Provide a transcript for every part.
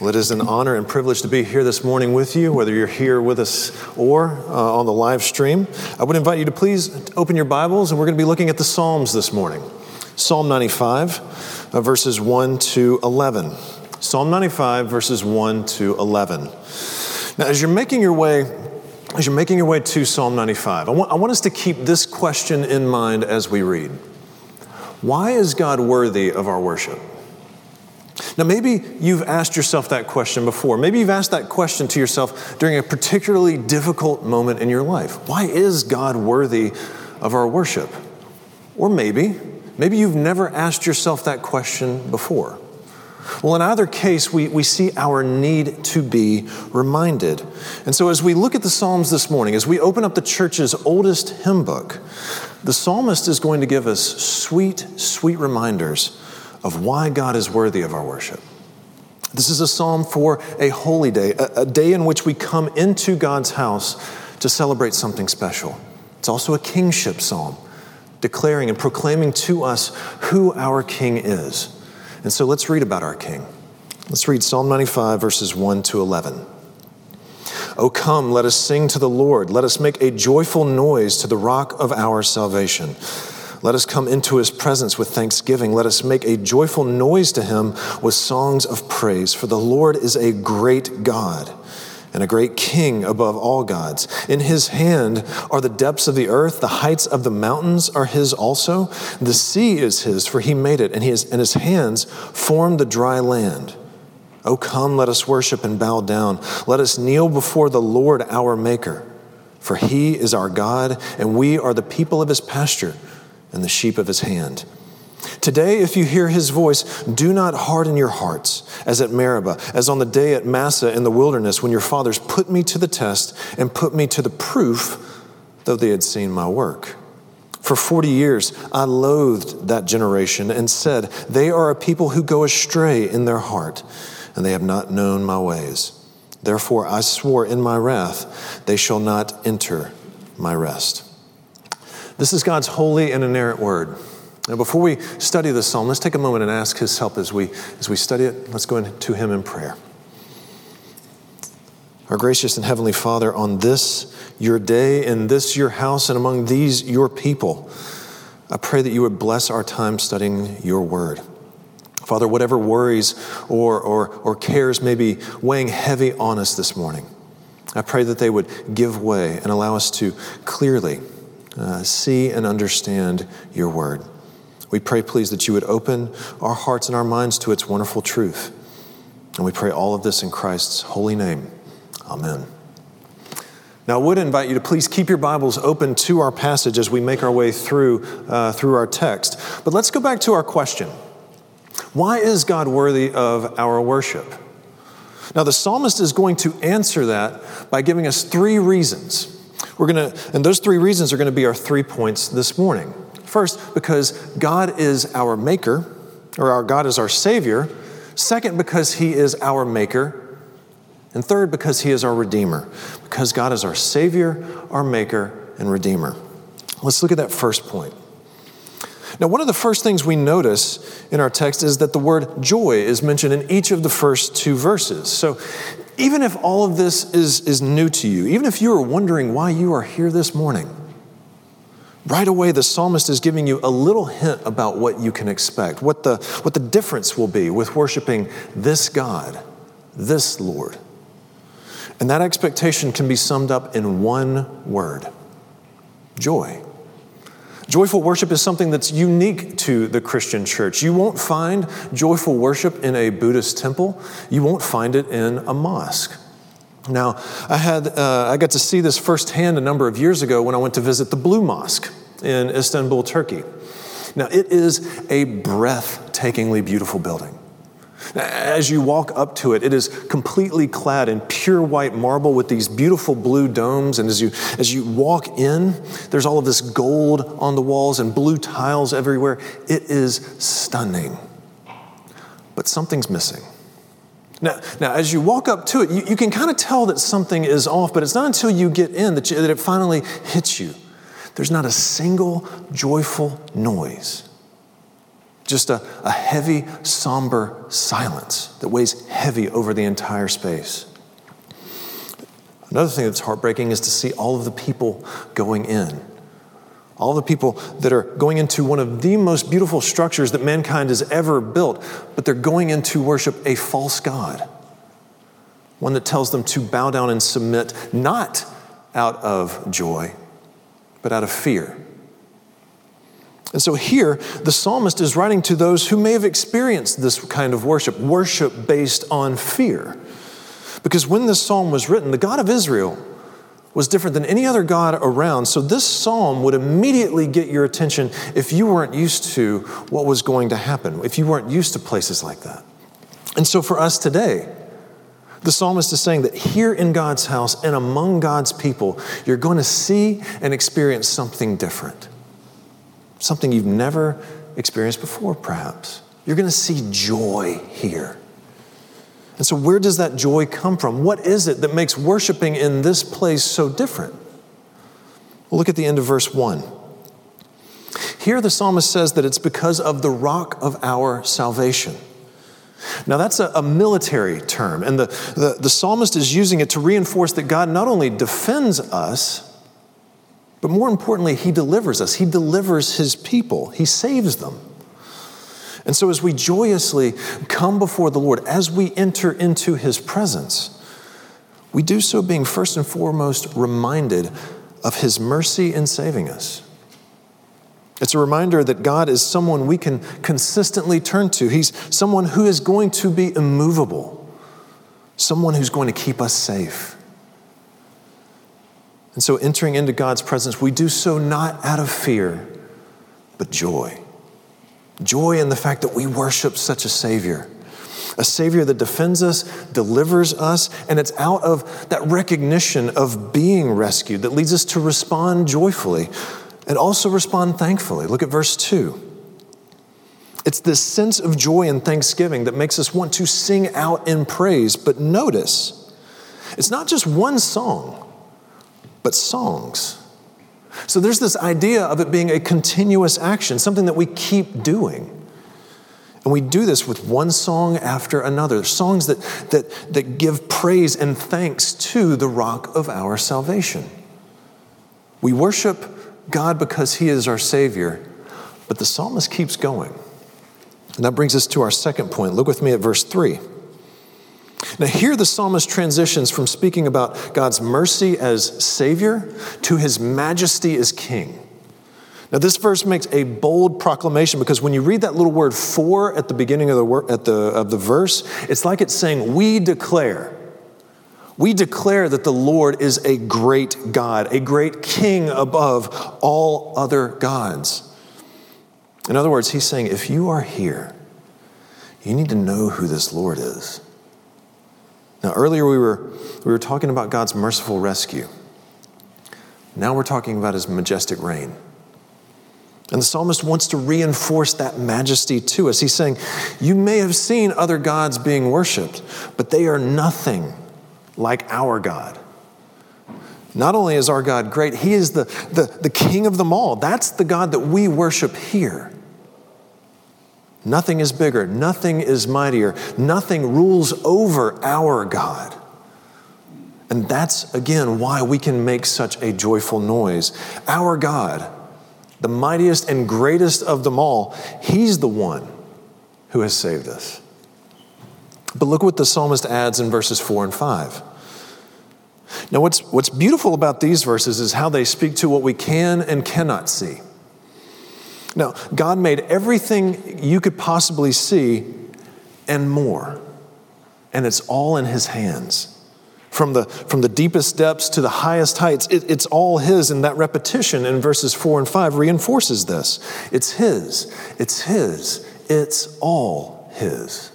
Well, it is an honor and privilege to be here this morning with you, whether you're here with us or uh, on the live stream. I would invite you to please open your Bibles, and we're going to be looking at the Psalms this morning. Psalm 95, uh, verses 1 to 11. Psalm 95, verses 1 to 11. Now, as you're making your way, as you're making your way to Psalm 95, I want, I want us to keep this question in mind as we read. Why is God worthy of our worship? Now, maybe you've asked yourself that question before. Maybe you've asked that question to yourself during a particularly difficult moment in your life. Why is God worthy of our worship? Or maybe, maybe you've never asked yourself that question before. Well, in either case, we, we see our need to be reminded. And so, as we look at the Psalms this morning, as we open up the church's oldest hymn book, the psalmist is going to give us sweet, sweet reminders of why God is worthy of our worship. This is a psalm for a holy day, a, a, day in which we come into God's house to celebrate something special. It's also a kingship psalm, declaring and proclaiming to us who our king is. And so let's read about our king. Let's read Psalm 95, verses 1 to 11. Oh, come, let us sing to the Lord. Let us make a joyful noise to the rock of our salvation. Let us come into his presence with thanksgiving. Let us make a joyful noise to him with songs of praise. For the Lord is a great God and a great king above all gods. In his hand are the depths of the earth, the heights of the mountains are his also. The sea is his, for he made it, and, he has, and his hands formed the dry land. Oh, come, let us worship and bow down. Let us kneel before the Lord our Maker, for he is our God, and we are the people of his pasture and the sheep of his hand. Today, if you hear his voice, do not harden your hearts, as at Meribah, as on the day at Massah in the wilderness, when your fathers put me to the test and put me to the proof, though they had seen my work. For 40 years, I loathed that generation and said, They are a people who go astray in their heart, and they have not known my ways. Therefore, I swore in my wrath, They shall not enter my rest. This is God's holy and inerrant word. Now, before we study this psalm, let's take a moment and ask His help as we, as we study it. Let's go into Him in prayer. Our gracious and heavenly Father, on this your day, in this your house, and among these your people, I pray that you would bless our time studying your word. Father, whatever worries or, or, or cares may be weighing heavy on us this morning, I pray that they would give way and allow us to clearly uh, see and understand your word. We pray, please, that you would open our hearts and our minds to its wonderful truth. And we pray all of this in Christ's holy name. Amen. Now, I would invite you to please keep your Bibles open to our passage as we make our way through, uh, through our text. But let's go back to our question Why is God worthy of our worship? Now, the psalmist is going to answer that by giving us three reasons we're going to, and those three reasons are going to be our three points this morning. First, because God is our maker, or our God is our Savior. Second, because He is our maker. And third, because He is our Redeemer. Because God is our Savior, our Maker, and Redeemer. Let's look at that first point. Now, one of the first things we notice in our text is that the word joy is mentioned in each of the first two verses. So, even if all of this is, is new to you, even if you are wondering why you are here this morning, right away the psalmist is giving you a little hint about what you can expect, what the, what the difference will be with worshiping this God, this Lord. And that expectation can be summed up in one word joy. Joyful worship is something that's unique to the Christian church. You won't find joyful worship in a Buddhist temple, you won't find it in a mosque. Now, I, had, uh, I got to see this firsthand a number of years ago when I went to visit the Blue Mosque in Istanbul, Turkey. Now, it is a breathtakingly beautiful building. As you walk up to it, it is completely clad in pure white marble with these beautiful blue domes. And as you, as you walk in, there's all of this gold on the walls and blue tiles everywhere. It is stunning. But something's missing. Now, now as you walk up to it, you, you can kind of tell that something is off, but it's not until you get in that, you, that it finally hits you. There's not a single joyful noise Just a, a heavy, somber silence that weighs heavy over the entire space. Another thing that's heartbreaking is to see all of the people going in. All the people that are going into one of the most beautiful structures that mankind has ever built, but they're going in to worship a false God. One that tells them to bow down and submit, not out of joy, but out of fear. And so here, the psalmist is writing to those who may have experienced this kind of worship, worship based on fear. Because when this psalm was written, the God of Israel was different than any other God around. So this psalm would immediately get your attention if you weren't used to what was going to happen, if you weren't used to places like that. And so for us today, the psalmist is saying that here in God's house and among God's people, you're going to see and experience something different something you've never experienced before, perhaps. You're going to see joy here. And so, where does that joy come from? What is it that makes worshiping in this place so different? Well, look at the end of verse 1. Here, the psalmist says that it's because of the rock of our salvation. Now, that's a, a military term, and the, the, the psalmist is using it to reinforce that God not only defends us, but more importantly, He delivers us. He delivers His people, He saves them. And so, as we joyously come before the Lord, as we enter into His presence, we do so being first and foremost reminded of His mercy in saving us. It's a reminder that God is someone we can consistently turn to. He's someone who is going to be immovable, someone who's going to keep us safe. And so, entering into God's presence, we do so not out of fear, but joy. Joy in the fact that we worship such a Savior, a Savior that defends us, delivers us, and it's out of that recognition of being rescued that leads us to respond joyfully and also respond thankfully. Look at verse 2. It's this sense of joy and thanksgiving that makes us want to sing out in praise. But notice, it's not just one song but songs. So there's this idea of it being a continuous action, something that we keep doing. And we do this with one song after another, songs that, that, that give praise and thanks to the rock of our salvation. We worship God because He is our Savior, but the psalmist keeps going. And that brings us to our second point. Look with me at verse 3. Now, here the psalmist transitions from speaking about God's mercy as Savior to his majesty as King. Now, this verse makes a bold proclamation because when you read that little word for at the beginning of the, at the, of the verse, it's like it's saying, We declare. We declare that the Lord is a great God, a great King above all other gods. In other words, he's saying, if you are here, you need to know who this Lord is. Now, earlier we were, we were talking about God's merciful rescue. Now we're talking about his majestic reign. And the psalmist wants to reinforce that majesty to us. He's saying, You may have seen other gods being worshiped, but they are nothing like our God. Not only is our God great, He is the, the, the King of them all. That's the God that we worship here. Nothing is bigger, nothing is mightier, nothing rules over our God. And that's, again, why we can make such a joyful noise. Our God, the mightiest and greatest of them all, He's the one who has saved us. But look what the psalmist adds in verses 4 and 5. Now, what's, what's beautiful about these verses is how they speak to what we can and cannot see. Now, God made everything you could possibly see and more, and it's all in His hands. From the, from the deepest depths to the highest heights, it, it's all His, and that repetition in verses 4 and 5 reinforces this. It's His, it's His, it's all His.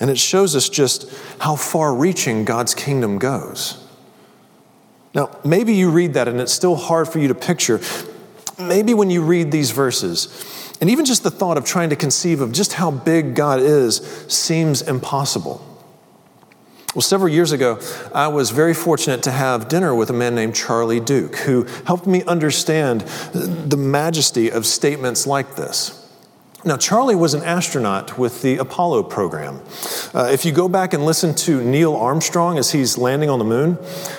And it shows us just how far reaching God's kingdom goes. Now, maybe you read that and it's still hard for you to picture maybe when you read these verses, and even just the thought of trying to conceive of just how big God is seems impossible. Well, several years ago, I was very fortunate to have dinner with a man named Charlie Duke, who helped me understand the majesty of statements like this. Now, Charlie was an astronaut with the Apollo program. Uh, if you go back and listen to Neil Armstrong as he's landing on the moon,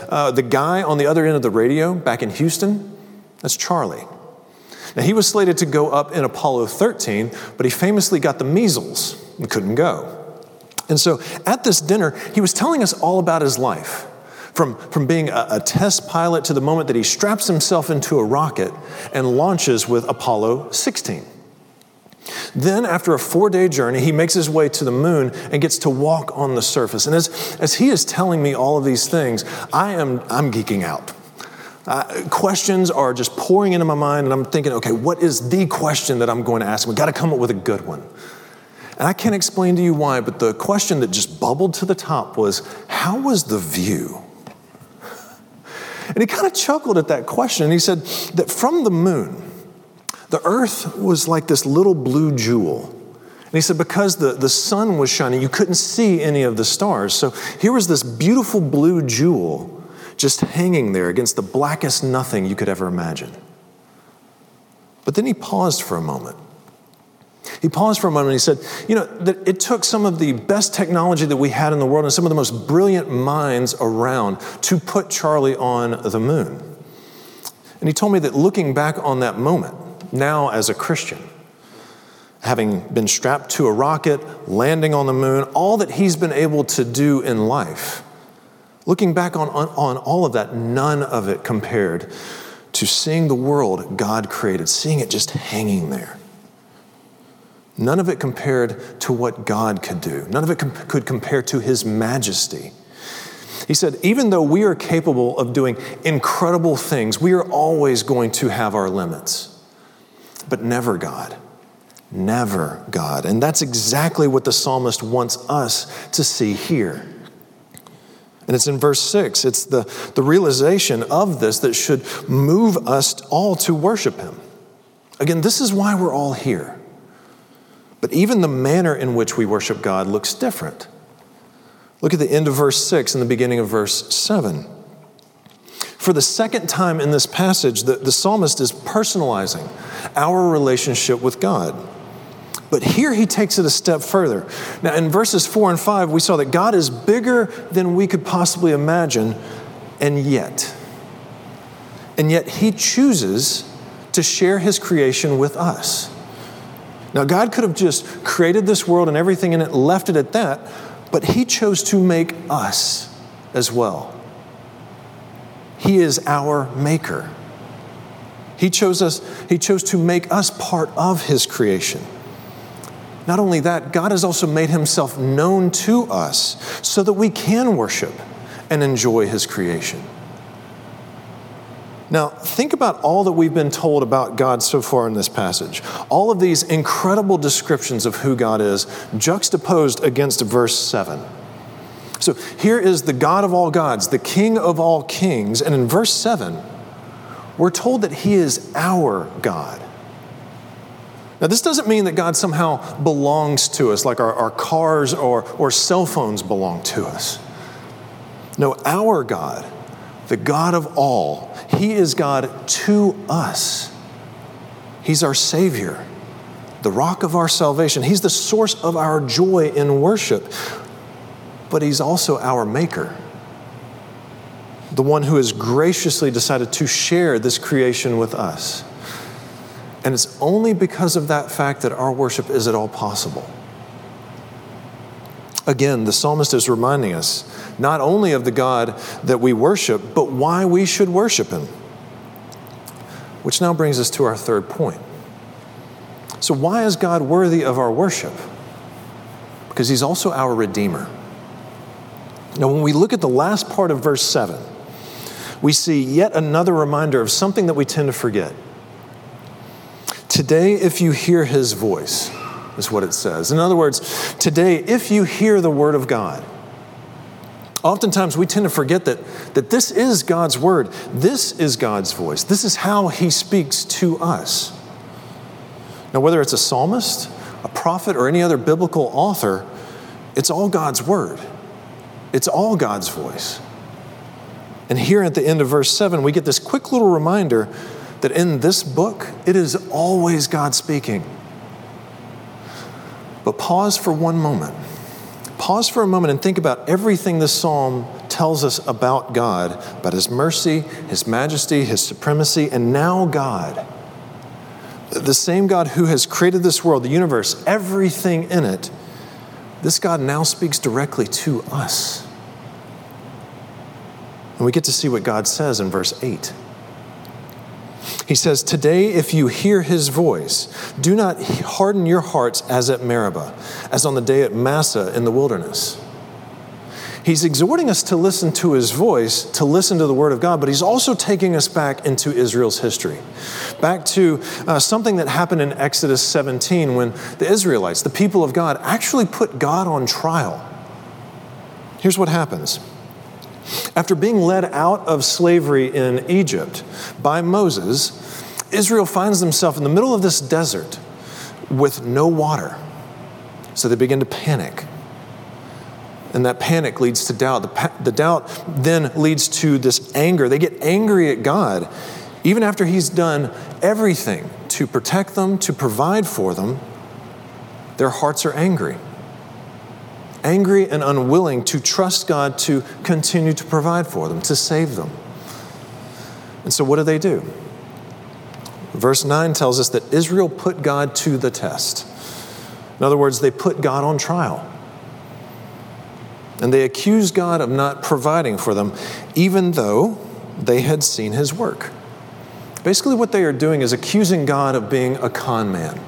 uh, the guy on the other end of the radio back in Houston, that's Charlie. Now, he was slated to go up in Apollo 13, but he famously got the measles and couldn't go. And so at this dinner, he was telling us all about his life. From, from being a, a test pilot to the moment that he straps himself into a rocket and launches with Apollo 16. Then, after a four day journey, he makes his way to the moon and gets to walk on the surface. And as, as he is telling me all of these things, I am I'm geeking out. Uh, questions are just pouring into my mind, and I'm thinking, okay, what is the question that I'm going to ask? We got to come up with a good one. And I can't explain to you why, but the question that just bubbled to the top was, how was the view? And he kind of chuckled at that question. And he said that from the moon, the earth was like this little blue jewel. And he said, because the, the sun was shining, you couldn't see any of the stars. So here was this beautiful blue jewel just hanging there against the blackest nothing you could ever imagine. But then he paused for a moment. He paused for a moment and he said, You know, that it took some of the best technology that we had in the world and some of the most brilliant minds around to put Charlie on the moon. And he told me that looking back on that moment, now as a Christian, having been strapped to a rocket, landing on the moon, all that he's been able to do in life, looking back on, on, on, all of that, none of it compared to seeing the world God created, seeing it just hanging there. None of it compared to what God could do. None of it could compare to his majesty. He said, even though we are capable of doing incredible things, we are always going to have our limits but never God. Never God. And that's exactly what the psalmist wants us to see here. And it's in verse 6. It's the, the realization of this that should move us all to worship him. Again, this is why we're all here. But even the manner in which we worship God looks different. Look at the end of verse 6 and the beginning of verse 7. For the second time in this passage, the, the psalmist is personalizing our relationship with God. But here he takes it a step further. Now, in verses four and five, we saw that God is bigger than we could possibly imagine, and yet, and yet he chooses to share his creation with us. Now, God could have just created this world and everything in it, left it at that, but he chose to make us as well. He is our maker. He chose us, He chose to make us part of His creation. Not only that, God has also made Himself known to us so that we can worship and enjoy His creation. Now, think about all that we've been told about God so far in this passage. All of these incredible descriptions of who God is, juxtaposed against verse 7. So here is the God of all gods, the King of all kings. And in verse 7, we're told that He is our God. Now, this doesn't mean that God somehow belongs to us, like our, our cars or, or cell phones belong to us. No, our God, the God of all, He is God to us. He's our Savior, the rock of our salvation. He's the source of our joy in worship but He's also our Maker. The one who has graciously decided to share this creation with us. And it's only because of that fact that our worship is at all possible. Again, the psalmist is reminding us not only of the God that we worship, but why we should worship Him. Which now brings us to our third point. So, why is God worthy of our worship? Because He's also our Redeemer. Now, when we look at the last part of verse 7, we see yet another reminder of something that we tend to forget. Today, if you hear his voice, is what it says. In other words, today, if you hear the word of God, oftentimes we tend to forget that, that this is God's word. This is God's voice. This is how he speaks to us. Now, whether it's a psalmist, a prophet, or any other biblical author, it's all God's word. It's all God's voice. And here at the end of verse 7, we get this quick little reminder that in this book, it is always God speaking. But pause for one moment. Pause for a moment and think about everything this psalm tells us about God, about His mercy, His majesty, His supremacy, and now God. The same God who has created this world, the universe, everything in it, this God now speaks directly to us. And we get to see what God says in verse 8. He says, Today, if you hear his voice, do not harden your hearts as at Meribah, as on the day at Massah in the wilderness. He's exhorting us to listen to his voice, to listen to the word of God, but he's also taking us back into Israel's history. Back to uh, something that happened in Exodus 17 when the Israelites, the people of God, actually put God on trial. Here's what happens. After being led out of slavery in Egypt by Moses, Israel finds themselves in the middle of this desert with no water. So they begin to panic. And that panic leads to doubt. The, the doubt then leads to this anger. They get angry at God, even after He's done everything to protect them, to provide for them. Their hearts are angry. Angry and unwilling to trust God to continue to provide for them, to save them. And so, what do they do? Verse 9 tells us that Israel put God to the test. In other words, they put God on trial. And they accused God of not providing for them, even though they had seen his work. Basically, what they are doing is accusing God of being a con man,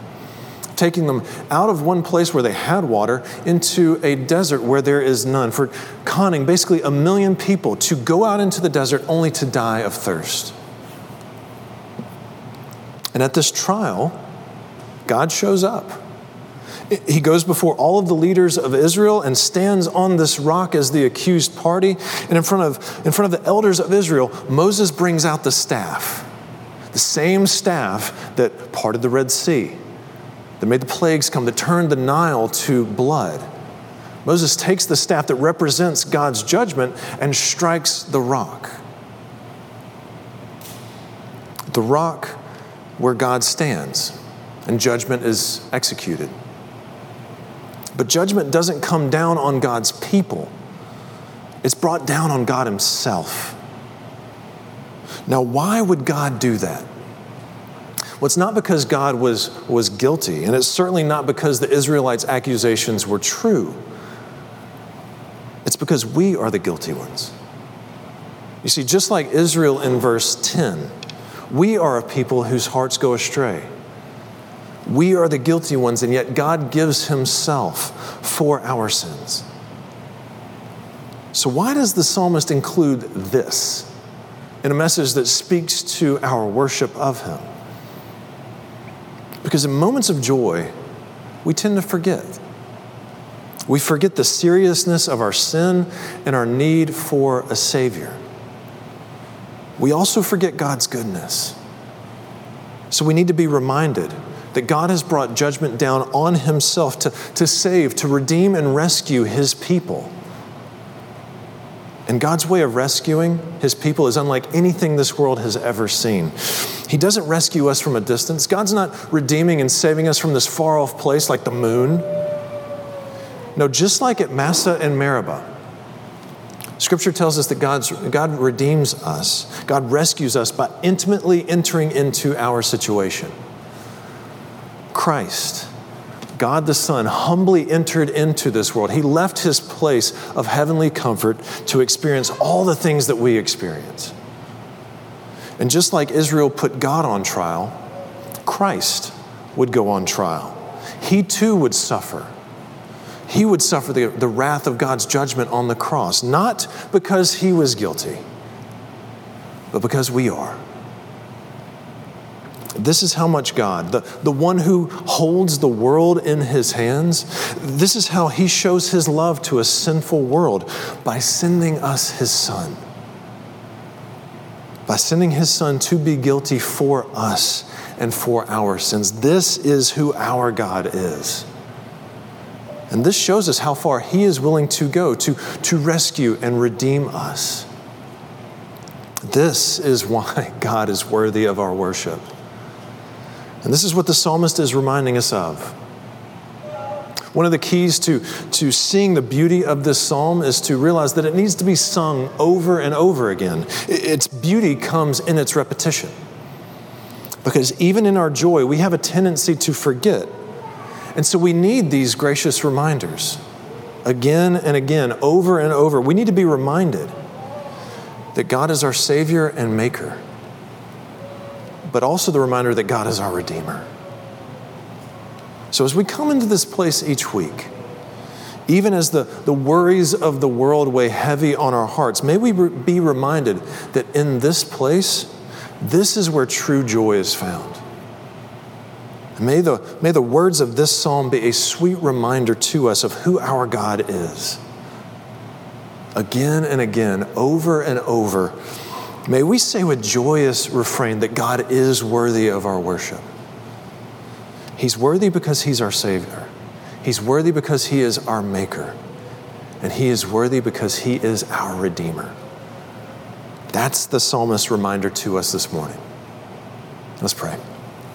taking them out of one place where they had water into a desert where there is none, for conning basically a million people to go out into the desert only to die of thirst. And at this trial, God shows up. He goes before all of the leaders of Israel and stands on this rock as the accused party. And in front of, in front of the elders of Israel, Moses brings out the staff, the same staff that parted the Red Sea, that made the plagues come, that turned the Nile to blood. Moses takes the staff that represents God's judgment and strikes the rock. The rock where God stands, and judgment is executed. But judgment doesn't come down on God's people, it's brought down on God Himself. Now, why would God do that? Well, it's not because God was, was guilty, and it's certainly not because the Israelites' accusations were true. It's because we are the guilty ones. You see, just like Israel in verse 10, we are a people whose hearts go astray. We are the guilty ones, and yet God gives Himself for our sins. So, why does the psalmist include this in a message that speaks to our worship of Him? Because in moments of joy, we tend to forget. We forget the seriousness of our sin and our need for a Savior. We also forget God's goodness. So we need to be reminded that God has brought judgment down on himself to, to save, to redeem, and rescue his people. And God's way of rescuing his people is unlike anything this world has ever seen. He doesn't rescue us from a distance. God's not redeeming and saving us from this far off place like the moon. No, just like at Massah and Meribah, Scripture tells us that God's, God redeems us, God rescues us by intimately entering into our situation. Christ, God the Son, humbly entered into this world. He left his place of heavenly comfort to experience all the things that we experience. And just like Israel put God on trial, Christ would go on trial. He too would suffer. He would suffer the, the wrath of God's judgment on the cross, not because he was guilty, but because we are. This is how much God, the, the one who holds the world in his hands, this is how he shows his love to a sinful world by sending us his son. By sending his son to be guilty for us and for our sins. This is who our God is. And this shows us how far he is willing to go to, to rescue and redeem us. This is why God is worthy of our worship. And this is what the psalmist is reminding us of. One of the keys to, to seeing the beauty of this psalm is to realize that it needs to be sung over and over again. Its beauty comes in its repetition. Because even in our joy, we have a tendency to forget. And so we need these gracious reminders again and again, over and over. We need to be reminded that God is our Savior and Maker, but also the reminder that God is our Redeemer. So as we come into this place each week, even as the, the worries of the world weigh heavy on our hearts, may we be reminded that in this place, this is where true joy is found. May the, may the words of this psalm be a sweet reminder to us of who our God is. Again and again, over and over, may we say with joyous refrain that God is worthy of our worship. He's worthy because He's our Savior. He's worthy because He is our Maker. And He is worthy because He is our Redeemer. That's the psalmist's reminder to us this morning. Let's pray.